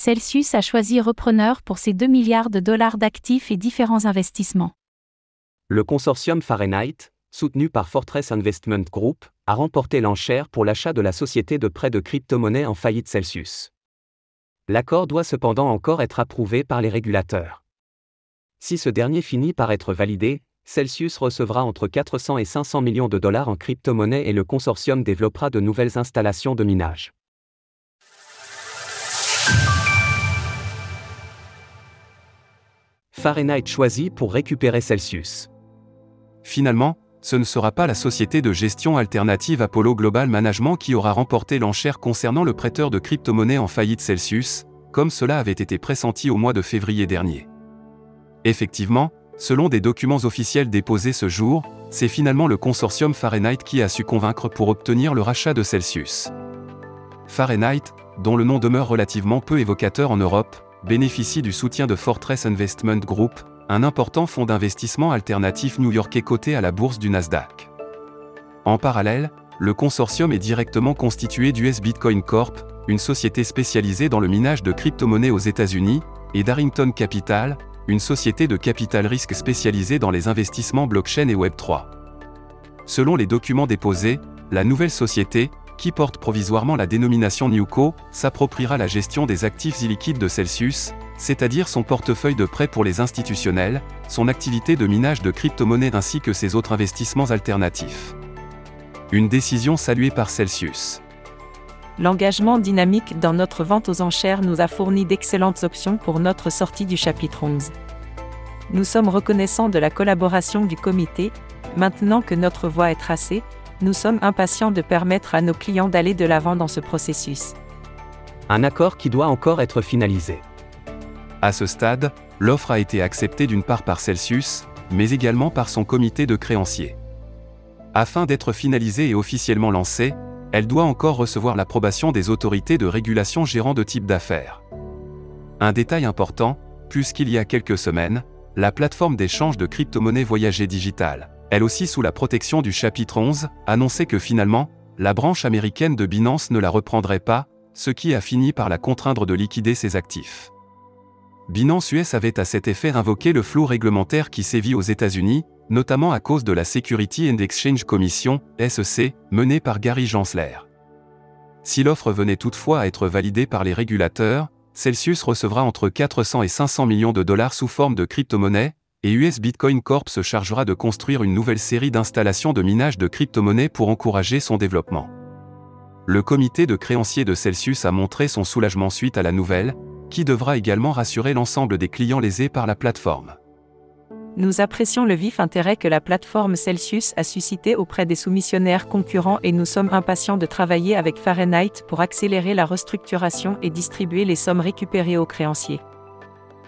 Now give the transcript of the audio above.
Celsius a choisi repreneur pour ses 2 milliards de dollars d'actifs et différents investissements. Le consortium Fahrenheit, soutenu par Fortress Investment Group, a remporté l'enchère pour l'achat de la société de prêt de crypto-monnaies en faillite Celsius. L'accord doit cependant encore être approuvé par les régulateurs. Si ce dernier finit par être validé, Celsius recevra entre 400 et 500 millions de dollars en crypto-monnaies et le consortium développera de nouvelles installations de minage. Fahrenheit choisi pour récupérer Celsius. Finalement, ce ne sera pas la société de gestion alternative Apollo Global Management qui aura remporté l'enchère concernant le prêteur de crypto-monnaies en faillite Celsius, comme cela avait été pressenti au mois de février dernier. Effectivement, selon des documents officiels déposés ce jour, c'est finalement le consortium Fahrenheit qui a su convaincre pour obtenir le rachat de Celsius. Fahrenheit, dont le nom demeure relativement peu évocateur en Europe, bénéficie du soutien de Fortress Investment Group, un important fonds d'investissement alternatif new-yorkais coté à la bourse du Nasdaq. En parallèle, le consortium est directement constitué d'US Bitcoin Corp, une société spécialisée dans le minage de crypto-monnaies aux États-Unis, et d'Arrington Capital, une société de capital risque spécialisée dans les investissements blockchain et Web3. Selon les documents déposés, la nouvelle société, qui porte provisoirement la dénomination Newco, s'appropriera la gestion des actifs illiquides de Celsius, c'est-à-dire son portefeuille de prêts pour les institutionnels, son activité de minage de crypto-monnaies ainsi que ses autres investissements alternatifs. Une décision saluée par Celsius. L'engagement dynamique dans notre vente aux enchères nous a fourni d'excellentes options pour notre sortie du chapitre 11. Nous sommes reconnaissants de la collaboration du comité, maintenant que notre voie est tracée, nous sommes impatients de permettre à nos clients d'aller de l'avant dans ce processus. Un accord qui doit encore être finalisé. À ce stade, l'offre a été acceptée d'une part par Celsius, mais également par son comité de créanciers. Afin d'être finalisée et officiellement lancée, elle doit encore recevoir l'approbation des autorités de régulation gérant de type d'affaires. Un détail important, puisqu'il y a quelques semaines, la plateforme d'échange de crypto-monnaies Voyager Digital, elle aussi sous la protection du chapitre 11, annonçait que finalement, la branche américaine de Binance ne la reprendrait pas, ce qui a fini par la contraindre de liquider ses actifs. Binance US avait à cet effet invoqué le flou réglementaire qui sévit aux États-Unis, notamment à cause de la Security and Exchange Commission, SEC, menée par Gary Gensler. Si l'offre venait toutefois à être validée par les régulateurs, Celsius recevra entre 400 et 500 millions de dollars sous forme de crypto-monnaies, et US Bitcoin Corp se chargera de construire une nouvelle série d'installations de minage de crypto-monnaies pour encourager son développement. Le comité de créanciers de Celsius a montré son soulagement suite à la nouvelle, qui devra également rassurer l'ensemble des clients lésés par la plateforme. Nous apprécions le vif intérêt que la plateforme Celsius a suscité auprès des soumissionnaires concurrents et nous sommes impatients de travailler avec Fahrenheit pour accélérer la restructuration et distribuer les sommes récupérées aux créanciers.